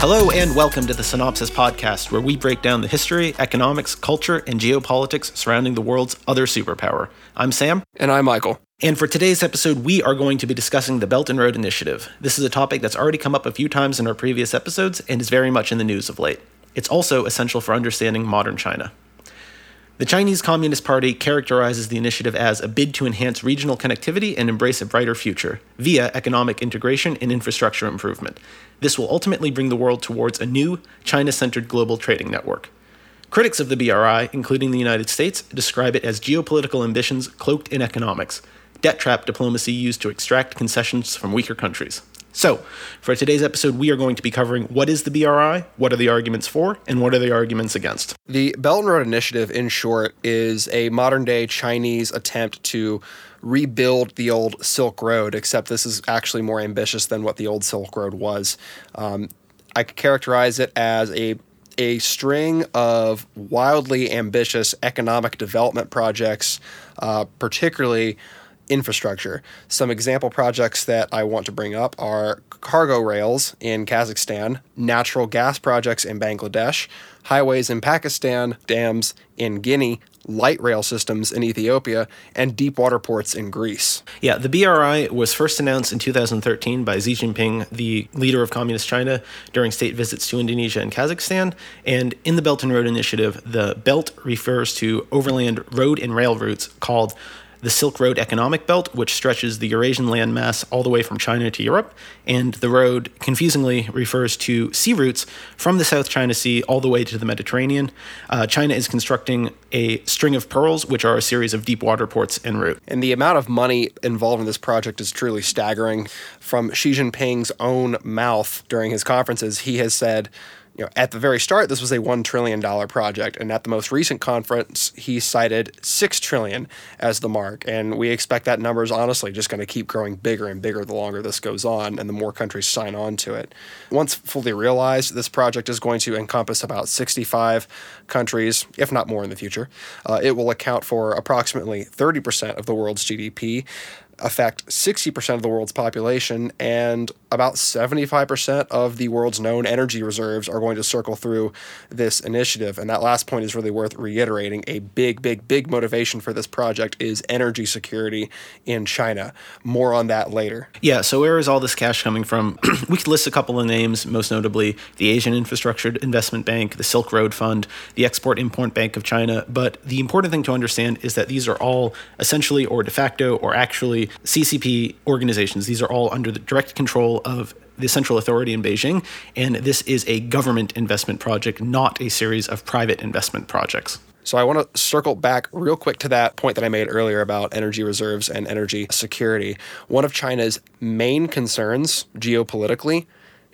Hello and welcome to the Sinopsis Podcast, where we break down the history, economics, culture, and geopolitics surrounding the world's other superpower. I'm Sam. And I'm Michael and for today's episode, we are going to be discussing the Belt and Road Initiative. This is a topic that's already come up a few times in our previous episodes and is very much in the news of late. It's also essential for understanding modern China. The Chinese Communist Party characterizes the initiative as a bid to enhance regional connectivity and embrace a brighter future via economic integration and infrastructure improvement. This will ultimately bring the world towards a new, China centered global trading network. Critics of the BRI, including the United States, describe it as geopolitical ambitions cloaked in economics, debt trap diplomacy used to extract concessions from weaker countries. So, for today's episode, we are going to be covering what is the BRI, what are the arguments for, and what are the arguments against. The Belt and Road Initiative, in short, is a modern day Chinese attempt to rebuild the old Silk Road, except this is actually more ambitious than what the old Silk Road was. Um, I could characterize it as a a string of wildly ambitious economic development projects, uh, particularly infrastructure. Some example projects that I want to bring up are cargo rails in Kazakhstan, natural gas projects in Bangladesh, highways in Pakistan, dams in Guinea, light rail systems in Ethiopia, and deep water ports in Greece. Yeah, the BRI was first announced in 2013 by Xi Jinping, the leader of Communist China, during state visits to Indonesia and Kazakhstan. And in the Belt and Road Initiative, the belt refers to overland road and rail routes called the Silk Road Economic Belt, which stretches the Eurasian landmass all the way from China to Europe. And the road, confusingly, refers to sea routes from the South China Sea all the way to the Mediterranean. Uh, China is constructing a string of pearls, which are a series of deep water ports en route. And the amount of money involved in this project is truly staggering. From Xi Jinping's own mouth during his conferences, he has said, you know, at the very start, this was a one trillion dollar project, and at the most recent conference, he cited six trillion as the mark. And we expect that number is honestly just going to keep growing bigger and bigger the longer this goes on, and the more countries sign on to it. Once fully realized, this project is going to encompass about 65 countries, if not more in the future. Uh, it will account for approximately 30% of the world's GDP affect 60% of the world's population, and about 75% of the world's known energy reserves are going to circle through this initiative. And that last point is really worth reiterating. A big, big, big motivation for this project is energy security in China. More on that later. Yeah, so where is all this cash coming from? we could list a couple of names, most notably the Asian Infrastructure Investment Bank, the Silk Road Fund, the Export Import Bank of China. But the important thing to understand is that these are all essentially or de facto or actually CCP organizations. These are all under the direct control of the central authority in Beijing, and this is a government investment project, not a series of private investment projects. So I want to circle back real quick to that point that I made earlier about energy reserves and energy security. One of China's main concerns geopolitically,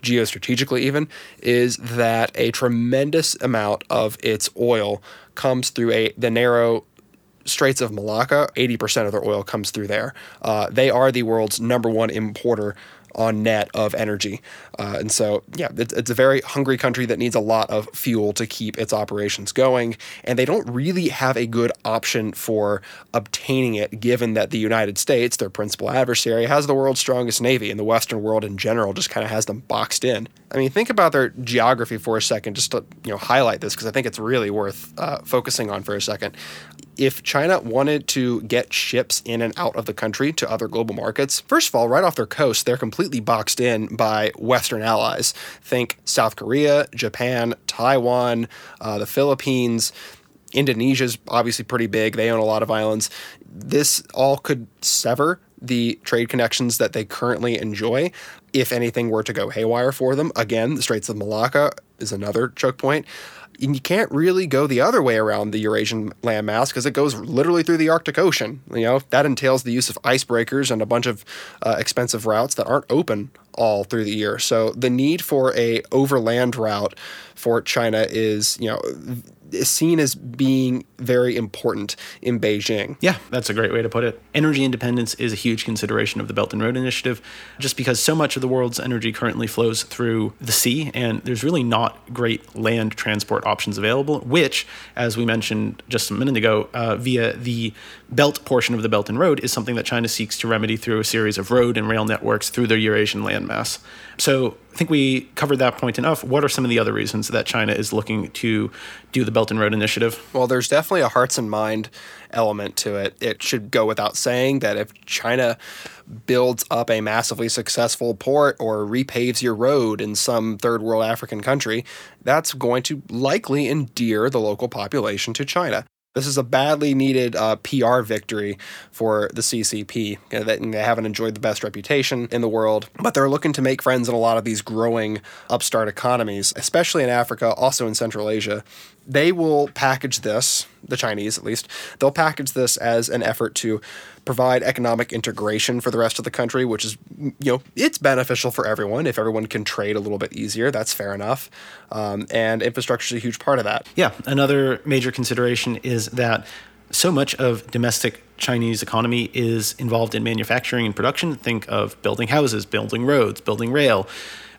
geostrategically even, is that a tremendous amount of its oil comes through a the narrow Straits of Malacca, 80% of their oil comes through there. Uh, they are the world's number one importer on net of energy. Uh, and so, yeah, it's, it's a very hungry country that needs a lot of fuel to keep its operations going. And they don't really have a good option for obtaining it, given that the United States, their principal adversary, has the world's strongest navy, and the Western world in general just kind of has them boxed in. I mean, think about their geography for a second, just to you know highlight this because I think it's really worth uh, focusing on for a second if China wanted to get ships in and out of the country to other global markets, first of all, right off their coast, they're completely boxed in by Western allies. Think South Korea, Japan, Taiwan, uh, the Philippines. Indonesia's obviously pretty big. They own a lot of islands. This all could sever the trade connections that they currently enjoy if anything were to go haywire for them. Again, the Straits of Malacca is another choke point. And you can't really go the other way around the Eurasian landmass because it goes literally through the Arctic Ocean. You know that entails the use of icebreakers and a bunch of uh, expensive routes that aren't open all through the year. So the need for a overland route for China is, you know, is seen as being very important in Beijing. Yeah, that's a great way to put it. Energy independence is a huge consideration of the Belt and Road Initiative, just because so much of the world's energy currently flows through the sea, and there's really not great land transport options available, which, as we mentioned just a minute ago, uh, via the belt portion of the Belt and Road, is something that China seeks to remedy through a series of road and rail networks through their Eurasian landmass. So I think we covered that point enough. What are some of the other reasons that China is looking to do the Belt and Road Initiative? Well, there's definitely a hearts and mind element to it. It should go without saying that if China builds up a massively successful port or repaves your road in some third world African country, that's going to likely endear the local population to China. This is a badly needed uh, PR victory for the CCP. You know, they haven't enjoyed the best reputation in the world, but they're looking to make friends in a lot of these growing upstart economies, especially in Africa, also in Central Asia. They will package this, the Chinese at least, they'll package this as an effort to provide economic integration for the rest of the country, which is, you know, it's beneficial for everyone. If everyone can trade a little bit easier, that's fair enough. Um, and infrastructure is a huge part of that. Yeah. Another major consideration is that so much of domestic Chinese economy is involved in manufacturing and production. Think of building houses, building roads, building rail,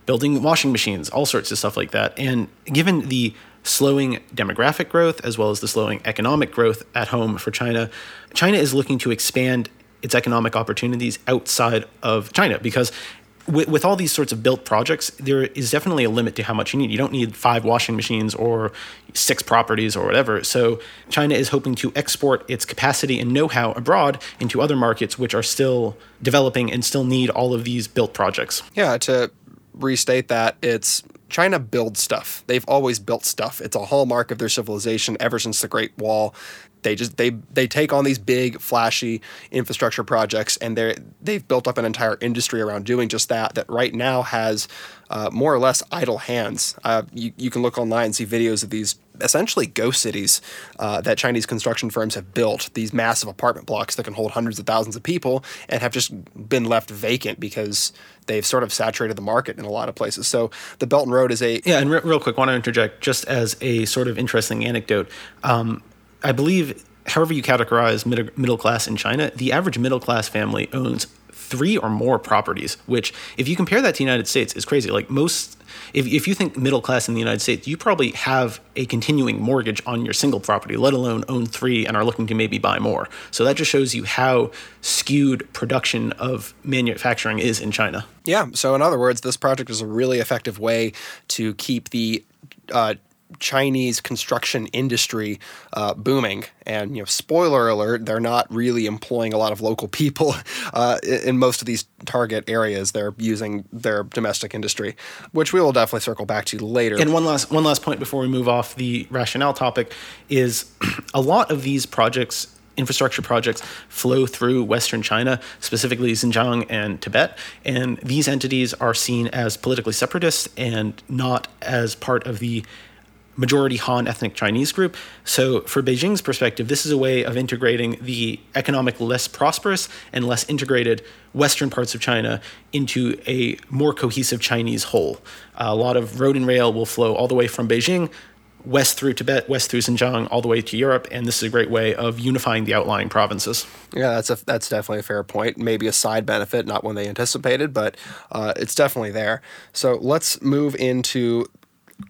building washing machines, all sorts of stuff like that. And given the slowing demographic growth as well as the slowing economic growth at home for China, China is looking to expand its economic opportunities outside of China because with, with all these sorts of built projects, there is definitely a limit to how much you need. You don't need five washing machines or six properties or whatever. So China is hoping to export its capacity and know-how abroad into other markets which are still developing and still need all of these built projects. Yeah, to restate that, it's China builds stuff. They've always built stuff. It's a hallmark of their civilization ever since the Great Wall. They just they they take on these big flashy infrastructure projects and they they've built up an entire industry around doing just that that right now has uh, more or less idle hands. Uh, you, you can look online and see videos of these essentially ghost cities uh, that Chinese construction firms have built, these massive apartment blocks that can hold hundreds of thousands of people and have just been left vacant because they've sort of saturated the market in a lot of places. So the Belt and Road is a. Yeah, and re- real quick, want to interject just as a sort of interesting anecdote. Um, I believe however you categorize mid- middle class in China, the average middle class family owns three or more properties, which, if you compare that to the United States, is crazy. Like most, if, if you think middle class in the United States, you probably have a continuing mortgage on your single property, let alone own three and are looking to maybe buy more. So that just shows you how skewed production of manufacturing is in China. Yeah. So, in other words, this project is a really effective way to keep the uh, Chinese construction industry uh, booming. And you know, spoiler alert, they're not really employing a lot of local people uh, in most of these target areas. They're using their domestic industry, which we will definitely circle back to later. And one last one last point before we move off the rationale topic is a lot of these projects infrastructure projects flow through Western China, specifically Xinjiang and Tibet. And these entities are seen as politically separatist and not as part of the majority Han ethnic Chinese group. So, for Beijing's perspective, this is a way of integrating the economic less prosperous and less integrated western parts of China into a more cohesive Chinese whole. A lot of road and rail will flow all the way from Beijing west through Tibet, west through Xinjiang, all the way to Europe, and this is a great way of unifying the outlying provinces. Yeah, that's a that's definitely a fair point. Maybe a side benefit, not one they anticipated, but uh, it's definitely there. So let's move into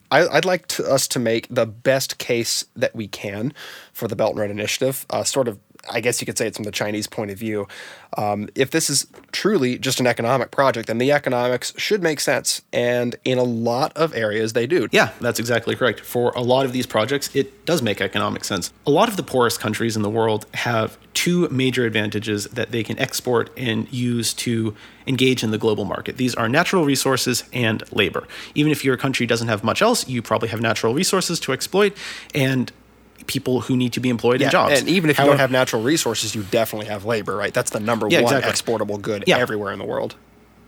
I, would like to, us to make the best case that we can for the Belt and Road Initiative, uh, sort of I guess you could say it's from the Chinese point of view. Um, if this is truly just an economic project, then the economics should make sense. And in a lot of areas, they do. Yeah, that's exactly correct. For a lot of these projects, it does make economic sense. A lot of the poorest countries in the world have two major advantages that they can export and use to engage in the global market. These are natural resources and labor. Even if your country doesn't have much else, you probably have natural resources to exploit. And people who need to be employed yeah, in jobs. And even if However, you don't have natural resources, you definitely have labor, right? That's the number yeah, one exactly. exportable good yeah. everywhere in the world.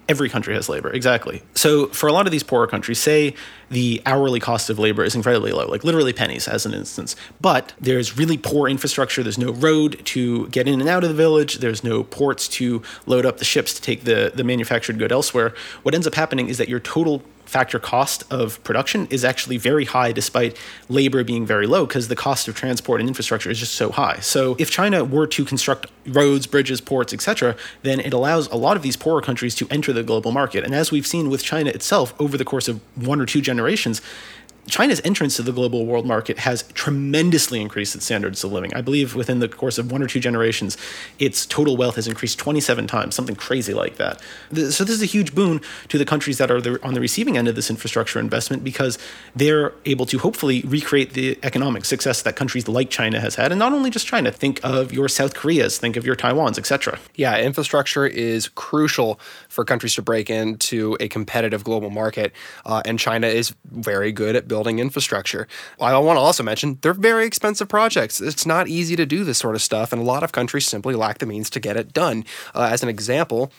Every country has labor, exactly. So for a lot of these poorer countries, say the hourly cost of labor is incredibly low, like literally pennies as an instance. But there's really poor infrastructure. There's no road to get in and out of the village. There's no ports to load up the ships to take the, the manufactured good elsewhere. What ends up happening is that your total factor cost of production is actually very high despite labor being very low because the cost of transport and infrastructure is just so high. So if China were to construct roads, bridges, ports, etc., then it allows a lot of these poorer countries to enter the global market. And as we've seen with China itself over the course of one or two generations, China's entrance to the global world market has tremendously increased its standards of living. I believe within the course of one or two generations, its total wealth has increased 27 times, something crazy like that. So, this is a huge boon to the countries that are on the receiving end of this infrastructure investment because they're able to hopefully recreate the economic success that countries like China has had. And not only just China, think of your South Koreas, think of your Taiwans, etc. Yeah, infrastructure is crucial for countries to break into a competitive global market. Uh, and China is very good at building building infrastructure. I want to also mention they're very expensive projects. It's not easy to do this sort of stuff, and a lot of countries simply lack the means to get it done. Uh, as an example,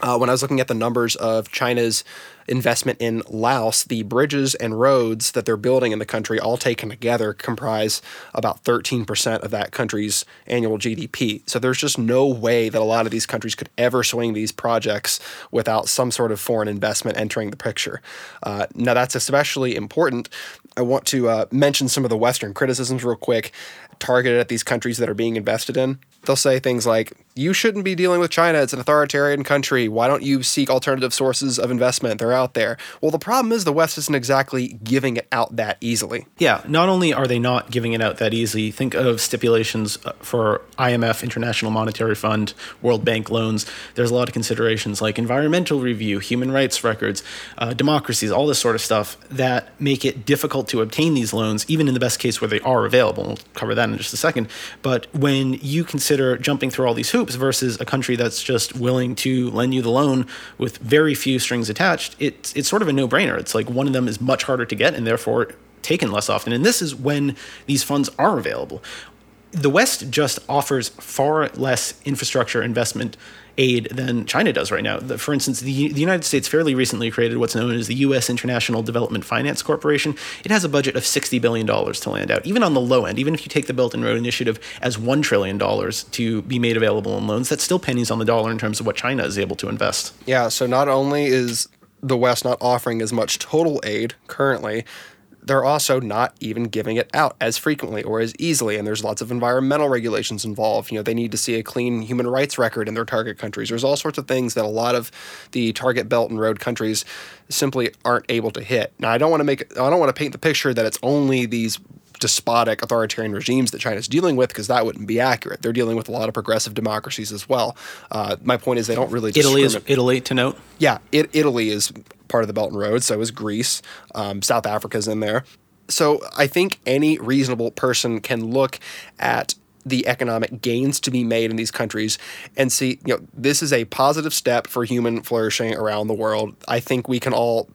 uh, when I was looking at the numbers of China's investment in Laos, the bridges and roads that they're building in the country, all taken together, comprise about 13% of that country's annual GDP. So there's just no way that a lot of these countries could ever swing these projects without some sort of foreign investment entering the picture. Uh, now, that's especially important. I want to uh, mention some of the Western criticisms real quick targeted at these countries that are being invested in. They'll say things like, you shouldn't be dealing with China. It's an authoritarian country. Why don't you seek alternative sources of investment? They're out there. Well, the problem is the West isn't exactly giving it out that easily. Yeah, not only are they not giving it out that easily, think of stipulations uh, for IMF, International Monetary Fund, World Bank loans. There's a lot of considerations like environmental review, human rights records, uh, democracies, all this sort of stuff that make it difficult to obtain these loans, even in the best case where they are available. We'll cover that in just a second. But when you consider jumping through all these hoops, hoops versus a country that's just willing to lend you the loan with very few strings attached, it's it's sort of a no-brainer. It's like one of them is much harder to get and therefore taken less often. And this is when these funds are available. The West just offers far less infrastructure investment aid than China does right now. The, for instance, the, the United States fairly recently created what's known as the U.S. International Development Finance Corporation. It has a budget of $60 billion to land out, even on the low end. Even if you take the Belt and Road Initiative as $1 trillion to be made available in loans, that's still pennies on the dollar in terms of what China is able to invest. Yeah, so not only is the West not offering as much total aid currently, they're also not even giving it out as frequently or as easily. And there's lots of environmental regulations involved. You know, they need to see a clean human rights record in their target countries. There's all sorts of things that a lot of the target belt and road countries simply aren't able to hit. Now, I don't want to make I don't want to paint the picture that it's only these despotic authoritarian regimes that China's dealing with because that wouldn't be accurate. They're dealing with a lot of progressive democracies as well. Uh, my point is they don't really. Italy is Italy to note. Yeah, it, Italy is part of the Belt and Road. So is Greece. Um, South Africa's in there. So I think any reasonable person can look at the economic gains to be made in these countries and see, you know, this is a positive step for human flourishing around the world. I think we can all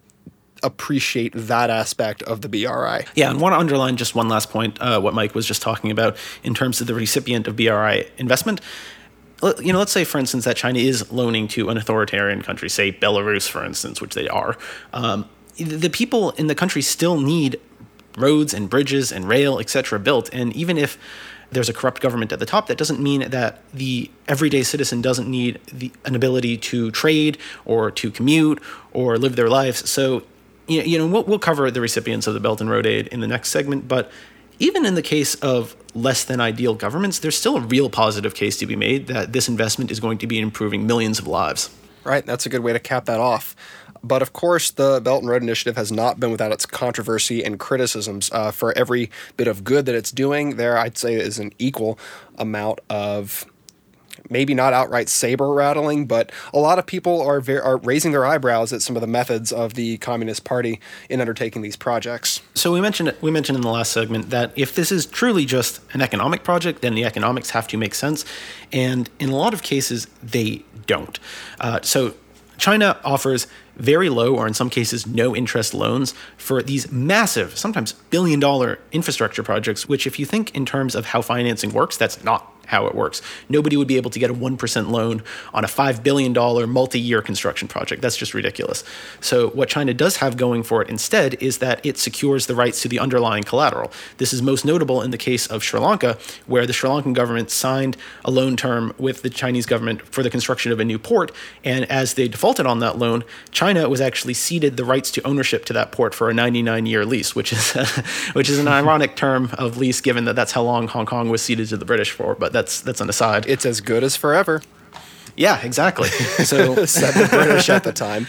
appreciate that aspect of the BRI. Yeah, and want to underline just one last point, uh, what Mike was just talking about in terms of the recipient of BRI investment. You know, let's say, for instance, that China is loaning to an authoritarian country, say Belarus, for instance, which they are. Um, the people in the country still need roads and bridges and rail, etc., built. And even if there's a corrupt government at the top, that doesn't mean that the everyday citizen doesn't need the, an ability to trade or to commute or live their lives. So you know, we'll, we'll cover the recipients of the Belt and Road Aid in the next segment, but even in the case of less than ideal governments, there's still a real positive case to be made that this investment is going to be improving millions of lives. Right, that's a good way to cap that off. But of course, the Belt and Road Initiative has not been without its controversy and criticisms. Uh, for every bit of good that it's doing, there I'd say is an equal amount of maybe not outright saber rattling, but a lot of people are very, are raising their eyebrows at some of the methods of the Communist Party in undertaking these projects. So we mentioned we mentioned in the last segment that if this is truly just an economic project, then the economics have to make sense, and in a lot of cases they don't. Uh, so China offers very low or in some cases no interest loans for these massive, sometimes billion dollar infrastructure projects, which, if you think in terms of how financing works, that's not how it works. Nobody would be able to get a 1% loan on a $5 billion multi year construction project. That's just ridiculous. So, what China does have going for it instead is that it secures the rights to the underlying collateral. This is most notable in the case of Sri Lanka, where the Sri Lankan government signed a loan term with the Chinese government for the construction of a new port. And as they defaulted on that loan, China was actually ceded the rights to ownership to that port for a 99 year lease, which is, which is an ironic term of lease given that that's how long Hong Kong was ceded to the British for. But that's that's an aside. It's as good as forever. Yeah, exactly. So said the British at the time.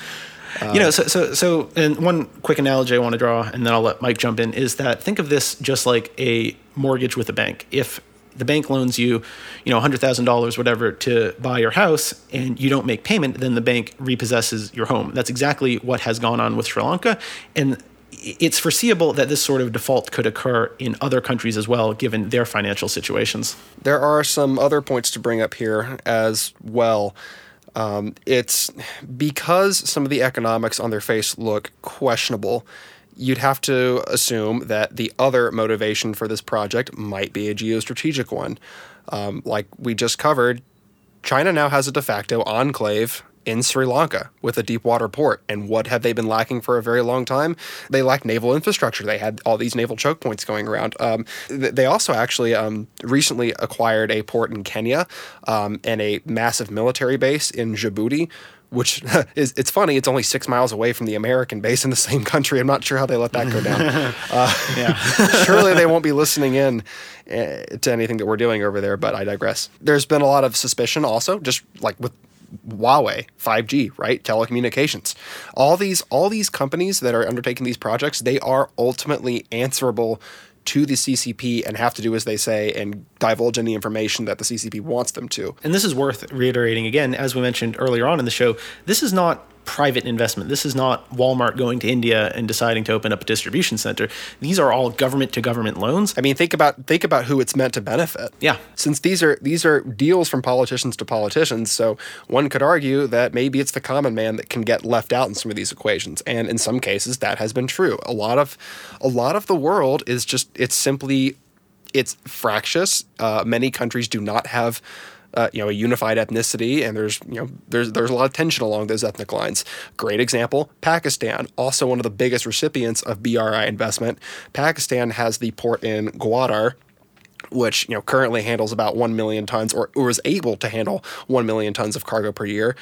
you know, uh, so so so, and one quick analogy I want to draw, and then I'll let Mike jump in, is that think of this just like a mortgage with a bank. If the bank loans you, you know, hundred thousand dollars, whatever, to buy your house, and you don't make payment, then the bank repossesses your home. That's exactly what has gone on with Sri Lanka, and it's foreseeable that this sort of default could occur in other countries as well, given their financial situations. There are some other points to bring up here as well. Um, it's because some of the economics on their face look questionable. You'd have to assume that the other motivation for this project might be a geostrategic one. Um, like we just covered, China now has a de facto enclave in Sri Lanka with a deep water port. And what have they been lacking for a very long time? They lack naval infrastructure. They had all these naval choke points going around. Um, they also actually um, recently acquired a port in Kenya um, and a massive military base in Djibouti. Which is it's funny. It's only six miles away from the American base in the same country. I'm not sure how they let that go down. Uh, Yeah. surely they won't be listening in uh, to anything that we're doing over there, but I digress. There's been a lot of suspicion also, just like with Huawei, 5G, right? Telecommunications. All these all these companies that are undertaking these projects, they are ultimately answerable to the CCP and have to do as they say and divulge any information that the CCP wants them to. And this is worth reiterating again, as we mentioned earlier on in the show, this is not private investment. This is not Walmart going to India and deciding to open up a distribution center. These are all government to government loans. I mean, think about think about who it's meant to benefit. Yeah. Since these are these are deals from politicians to politicians, so one could argue that maybe it's the common man that can get left out in some of these equations. And in some cases that has been true. A lot of a lot of the world is just it's simply it's fractious. Uh, many countries do not have uh, you know a unified ethnicity and there's you know there's there's a lot of tension along those ethnic lines. Great example pakistan also one of the biggest recipients of bri investment. Pakistan has the port in gwadar which you know currently handles about 1 million tons or, or is able to handle 1 million tons of cargo per year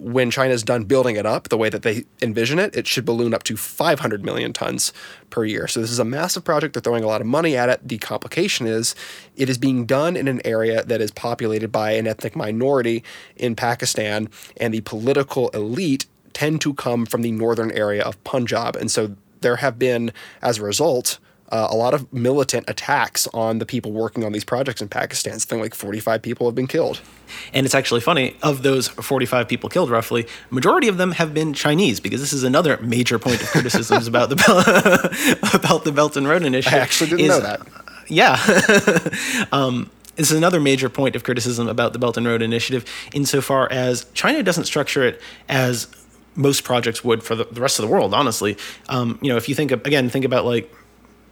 when China's done building it up the way that they envision it, it should balloon up to 500 million tons per year. So this is a massive project. They're throwing a lot of money at it. The complication is it is being done in an area that is populated by an ethnic minority in Pakistan, and the political elite tend to come from the northern area of Punjab. And so there have been, as a result, uh, a lot of militant attacks on the people working on these projects in Pakistan. Something like 45 people have been killed. And it's actually funny, of those 45 people killed roughly, majority of them have been Chinese because this is another major point of criticisms about the Belt, about the Belt and Road Initiative. I actually didn't is- know that. Yeah. um, this is another major point of criticism about the Belt and Road Initiative, insofar as China doesn't structure it as most projects would for the, rest of the world. Honestly, um, you know, if you think of, again, think about like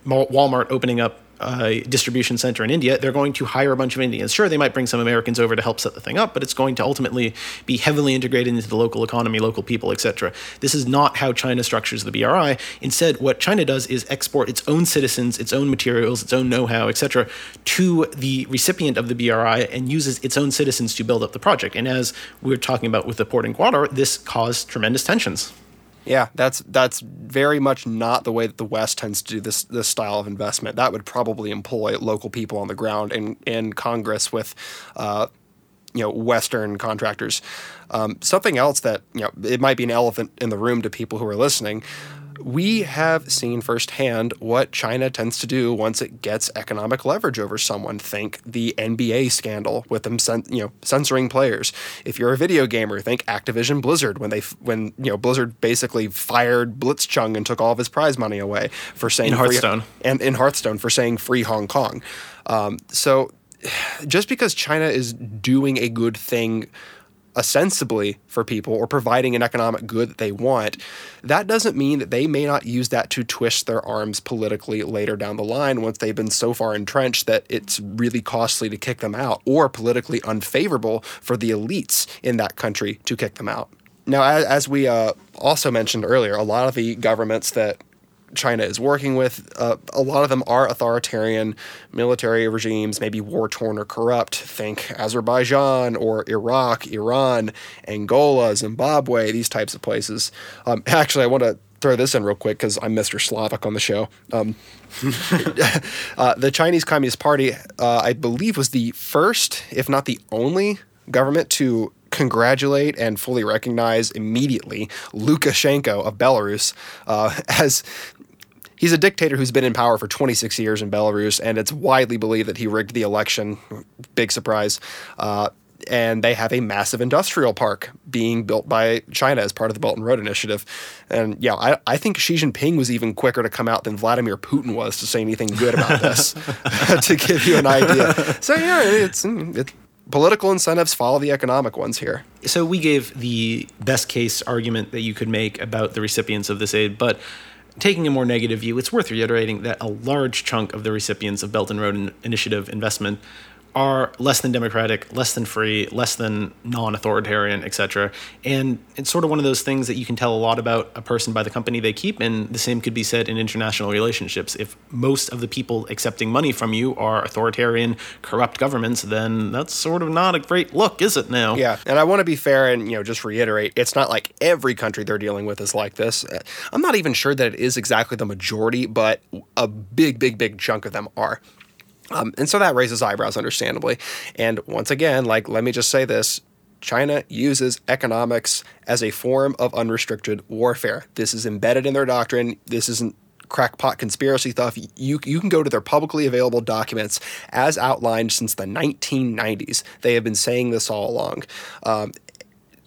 Walmart opening up a distribution center in India, they're going to hire a bunch of Indians. Sure, they might bring some Americans over to help set the thing up, but it's going to ultimately be heavily integrated into the local economy, local people, etc. This is not how China structures the BRI. Instead, what China does is export its own citizens, its own materials, its own know-how, etc., to the recipient of the BRI and uses its own citizens to build up the project. And as we are talking about with the port in Gwadar, this caused tremendous tensions. Yeah, that's that's very much not the way that the West tends to do this this style of investment. That would probably employ local people on the ground in in Congress with, uh, you know, Western contractors. Um, something else that you know it might be an elephant in the room to people who are listening. We have seen firsthand what China tends to do once it gets economic leverage over someone. Think the NBA scandal with them, cen- you know, censoring players. If you're a video gamer, think Activision Blizzard when they f- when you know Blizzard basically fired Blitzchung and took all of his prize money away for saying In free- Hearthstone. and in Hearthstone for saying free Hong Kong. Um, so just because China is doing a good thing ostensibly for people or providing an economic good that they want, that doesn't mean that they may not use that to twist their arms politically later down the line once they've been so far entrenched that it's really costly to kick them out or politically unfavorable for the elites in that country to kick them out. Now, as, we uh, also mentioned earlier, a lot of the governments that China is working with. Uh, a lot of them are authoritarian military regimes, maybe war torn or corrupt. Think Azerbaijan or Iraq, Iran, Angola, Zimbabwe, these types of places. Um, actually, I want to throw this in real quick because I'm Mr. Slavic on the show. Um, uh, the Chinese Communist Party, uh, I believe, was the first, if not the only, government to congratulate and fully recognize immediately Lukashenko of Belarus uh, as he's a dictator who's been in power for 26 years in Belarus, and it's widely believed that he rigged the election. Big surprise. Uh, and they have a massive industrial park being built by China as part of the Belt and Road Initiative. And yeah, I, I think Xi Jinping was even quicker to come out than Vladimir Putin was to say anything good about this, to give you an idea. So yeah, it's, it's political incentives follow the economic ones here. So we gave the best case argument that you could make about the recipients of this aid, but taking a more negative view, it's worth reiterating that a large chunk of the recipients of Belt and Road Initiative investment are less than democratic, less than free, less than non-authoritarian, etc. And it's sort of one of those things that you can tell a lot about a person by the company they keep, and the same could be said in international relationships. If most of the people accepting money from you are authoritarian, corrupt governments, then that's sort of not a great look, is it now? Yeah, and I want to be fair and you know just reiterate, it's not like every country they're dealing with is like this. Uh, I'm not even sure that it is exactly the majority, but a big, big, big chunk of them are. Um, and so that raises eyebrows, understandably. And once again, like, let me just say this China uses economics as a form of unrestricted warfare. This is embedded in their doctrine. This isn't crackpot conspiracy stuff. You, you can go to their publicly available documents as outlined since the 1990s. They have been saying this all along. Um,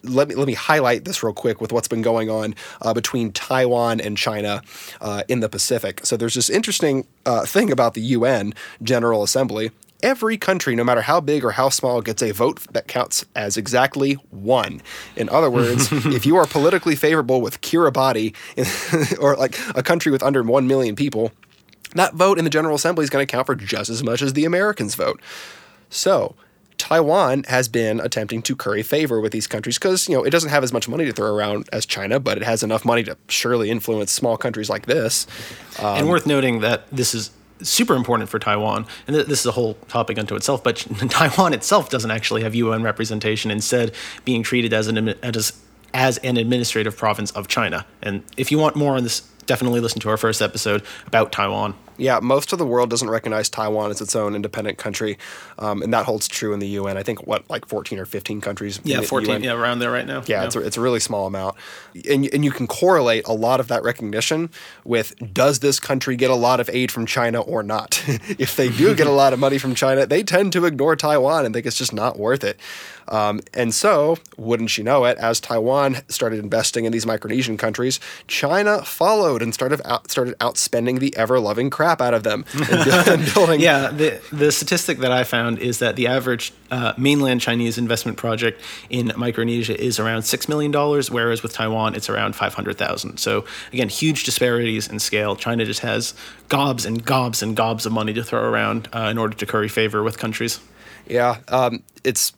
let me let me highlight this real quick with what's been going on uh, between Taiwan and China uh, in the Pacific. So there's this interesting uh, thing about the UN General Assembly. Every country, no matter how big or how small, gets a vote that counts as exactly one. In other words, if you are politically favorable with Kiribati, or like a country with under one million people, that vote in the General Assembly is going to count for just as much as the Americans' vote. So Taiwan has been attempting to curry favor with these countries because you know it doesn't have as much money to throw around as China, but it has enough money to surely influence small countries like this. Um, and worth noting that this is super important for Taiwan, and this is a whole topic unto itself. But Taiwan itself doesn't actually have UN representation, instead being treated as an as as an administrative province of China. And if you want more on this, definitely listen to our first episode about Taiwan. Yeah, most of the world doesn't recognize Taiwan as its own independent country, um, and that holds true in the UN. I think what like fourteen or fifteen countries. Yeah, fourteen. Yeah, around there right now. Yeah, yeah. It's, a, it's a really small amount, and and you can correlate a lot of that recognition with does this country get a lot of aid from China or not? if they do get a lot of money from China, they tend to ignore Taiwan and think it's just not worth it. Um, and so, wouldn't you know it, as Taiwan started investing in these Micronesian countries, China followed and started out, started outspending the ever loving crap out of them and building. yeah, the the statistic that I found is that the average uh, mainland Chinese investment project in Micronesia is around six million dollars, whereas with Taiwan it's around five hundred thousand. So again, huge disparities in scale. China just has gobs and gobs and gobs of money to throw around uh, in order to curry favor with countries. Yeah, um, it's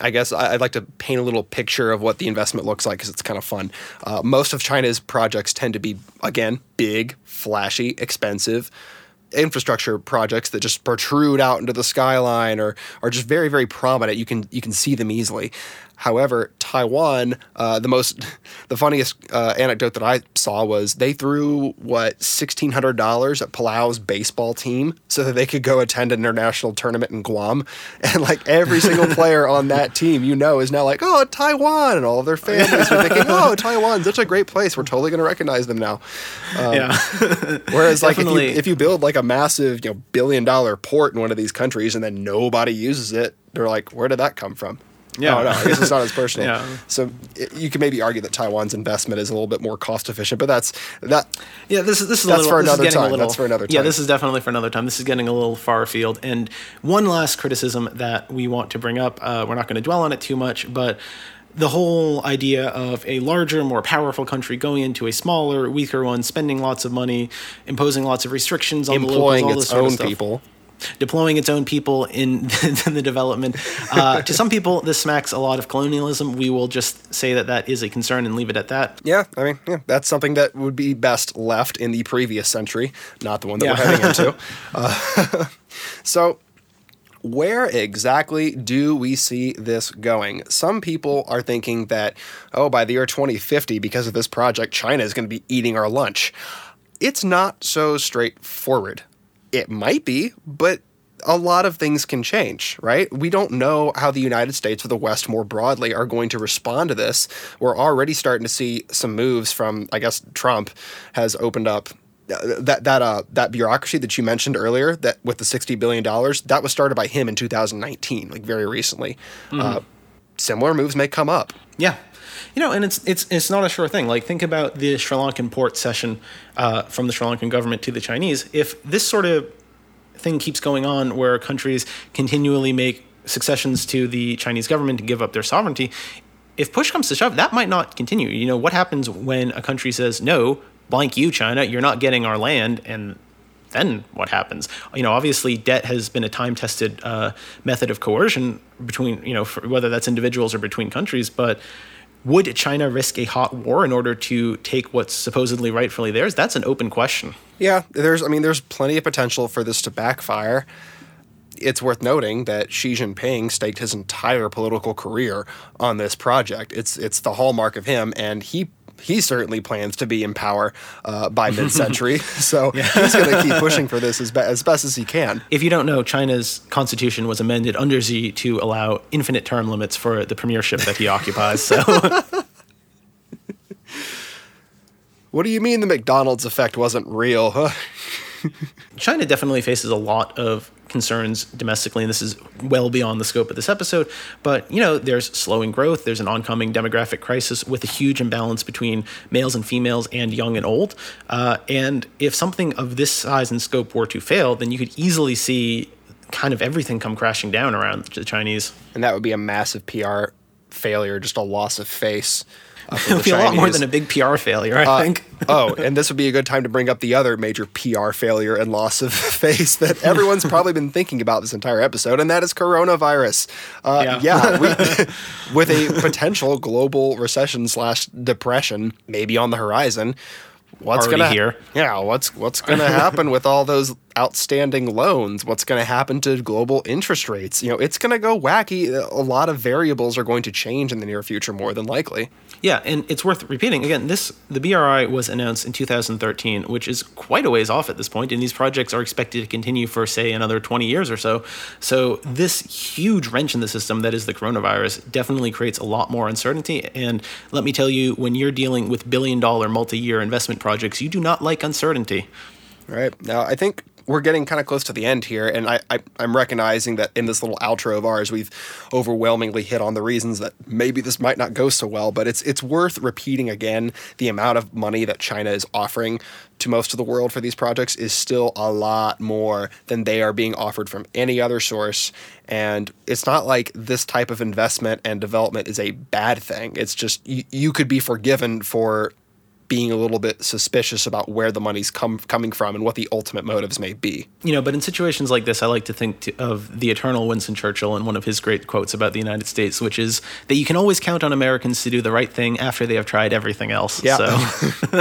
I guess I'd like to paint a little picture of what the investment looks like because it's kind of fun. Uh, most of China's projects tend to be, again, big, flashy, expensive infrastructure projects that just protrude out into the skyline or are just very, very prominent. You can you can see them easily. However, Taiwan, uh, the most, the funniest uh, anecdote that I saw was they threw what sixteen hundred dollars at Palau's baseball team so that they could go attend an international tournament in Guam, and like every single player on that team, you know, is now like, oh, Taiwan, and all of their families are thinking, oh, Taiwan's such a great place. We're totally going to recognize them now. Um, yeah. whereas, like, if you, if you build like a massive, you know, billion dollar port in one of these countries and then nobody uses it, they're like, where did that come from? Yeah. No, I guess it's not as personal. Yeah. So it, you can maybe argue that Taiwan's investment is a little bit more cost efficient, but that's that. Yeah, this is this is a That's little, for this another time. little- That's for another time. Yeah, this is definitely for another time. This is getting a little far afield. And one last criticism that we want to bring up. Uh, we're not going to dwell on it too much, but the whole idea of a larger, more powerful country going into a smaller, weaker one, spending lots of money, imposing lots of restrictions on the locals, employing all this its sort of own stuff people. Deploying its own people in, in the development. Uh, to some people, this smacks a lot of colonialism. We will just say that that is a concern and leave it at that. Yeah, I mean, yeah, that's something that would be best left in the previous century, not the one that we're heading into. Uh, so, where exactly do we see this going? Some people are thinking that, oh, by the year 2050, because of this project, China is going to be eating our lunch. It's not so straightforward. It might be, but a lot of things can change, right? We don't know how the United States or the West more broadly are going to respond to this. We're already starting to see some moves from, I guess, Trump has opened up uh, that that uh that bureaucracy that you mentioned earlier that with the 60 billion dollars that was started by him in 2019 like very recently uh, similar moves may come up Yeah, you know, and it's it's it's not a sure thing. Like think about the Sri Lankan port cession uh, from the Sri Lankan government to the Chinese. If this sort of thing keeps going on, where countries continually make successions to the Chinese government to give up their sovereignty, if push comes to shove, that might not continue. You know, what happens when a country says no, blank you, China, you're not getting our land, and then what happens? You know, obviously, debt has been a time-tested uh, method of coercion between, you know, whether that's individuals or between countries. But would China risk a hot war in order to take what's supposedly rightfully theirs? That's an open question. Yeah, there's I mean there's plenty of potential for this to backfire. It's worth noting that Xi Jinping staked his entire political career on this project. It's it's the hallmark of him, and he he certainly plans to be in power uh, by mid-century. so he's going to keep pushing for this as, be- as best as he can. If you don't know, China's constitution was amended under Xi to allow infinite term limits for the premiership that he occupies. So What do you mean the McDonald's effect wasn't real? China definitely faces a lot of concerns domestically, and this is well beyond the scope of this episode. But you know, there's slowing growth. There's an oncoming demographic crisis with a huge imbalance between males and females and young and old. Uh, and if something of this size and scope were to fail, then you could easily see kind of everything come crashing down around the Chinese. And that would be a massive PR failure, just a loss of face. Uh, It would be a lot more than a big PR failure, I think. oh, and this would be a good time to bring up the other major PR failure and loss of face that everyone's probably been thinking about this entire episode, and that is coronavirus. Uh, Yeah. yeah, we, with a potential global recession slash depression maybe on the horizon. What's gonna here. Yeah, what's what's gonna happen with all those outstanding loans? What's gonna happen to global interest rates? You know, it's gonna go wacky. A lot of variables are going to change in the near future, more than likely. Yeah, and it's worth repeating again. This the BRI was announced in 2013, which is quite a ways off at this point, and these projects are expected to continue for say another 20 years or so. So this huge wrench in the system that is the coronavirus definitely creates a lot more uncertainty. And let me tell you, when you're dealing with billion-dollar multi-year investment projects, you do not like uncertainty. Right. Now, I think we're getting kind of close to the end here, and I, I, I'm recognizing that in this little outro of ours, we've overwhelmingly hit on the reasons that maybe this might not go so well, but it's, it's worth repeating again the amount of money that China is offering to most of the world for these projects is still a lot more than they are being offered from any other source. And it's not like this type of investment and development is a bad thing. It's just you, you could be forgiven for being a little bit suspicious about where the money's come coming from and what the ultimate motives may be. You know, but in situations like this, I like to think to, of the eternal Winston Churchill and one of his great quotes about the United States, which is that you can always count on Americans to do the right thing after they have tried everything else. Yeah. So.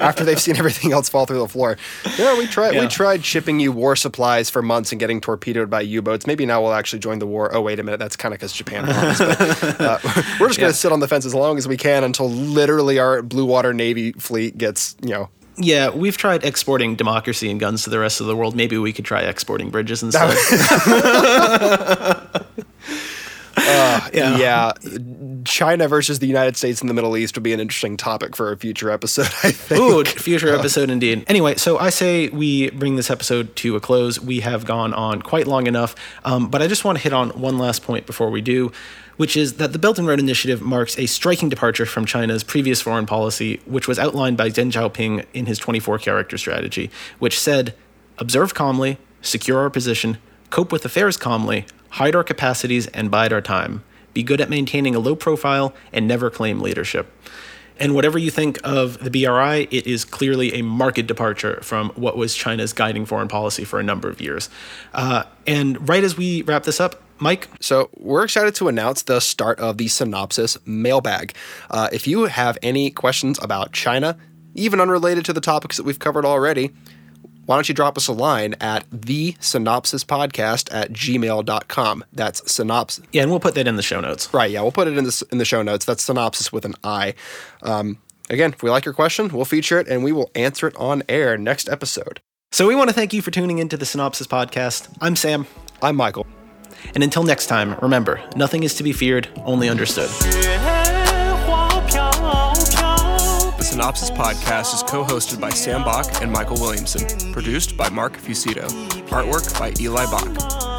After they've seen everything else fall through the floor. Yeah, we tried Yeah. we tried shipping you war supplies for months and getting torpedoed by U-boats. Maybe now we'll actually join the war. Oh wait a minute, that's kind of because Japan. But, uh, we're just going to Yeah. sit on the fence as long as we can until literally our blue water navy fleet gets, you know, Yeah, we've tried exporting democracy and guns to the rest of the world. Maybe we could try exporting bridges instead. Yeah. yeah. China versus the United States and the Middle East would be an interesting topic for a future episode, I think. Ooh, future episode indeed. Anyway, so I say we bring this episode to a close. We have gone on quite long enough, um, but I just want to hit on one last point before we do, which is that the Belt and Road Initiative marks a striking departure from China's previous foreign policy, which was outlined by Deng Xiaoping in his 24 character strategy, which said, observe calmly, secure our position, cope with affairs calmly, hide our capacities, and bide our time. Be good at maintaining a low profile and never claim leadership. And whatever you think of the BRI, it is clearly a marked departure from what was China's guiding foreign policy for a number of years. Uh, and right as we wrap this up, Mike, So, we're excited to announce the start of the Sinopsis mailbag. Uh, if you have any questions about China, even unrelated to the topics that we've covered already, why don't you drop us a line at the sinopsis podcast at gmail.com. That's sinopsis. yeah, and we'll put that in the show notes. Right, yeah, we'll put it in the, in the show notes. That's sinopsis with an I. Um, again, if we like your question, we'll feature it and we will answer it on air next episode. So we want to thank you for tuning into the Sinopsis Podcast. I'm Sam. I'm Michael. And until next time, remember nothing is to be feared, only understood. The Sinopsis podcast is co hosted by Sam Bach and Michael Williamson, produced by Mark Fusito, artwork by Eli Bach.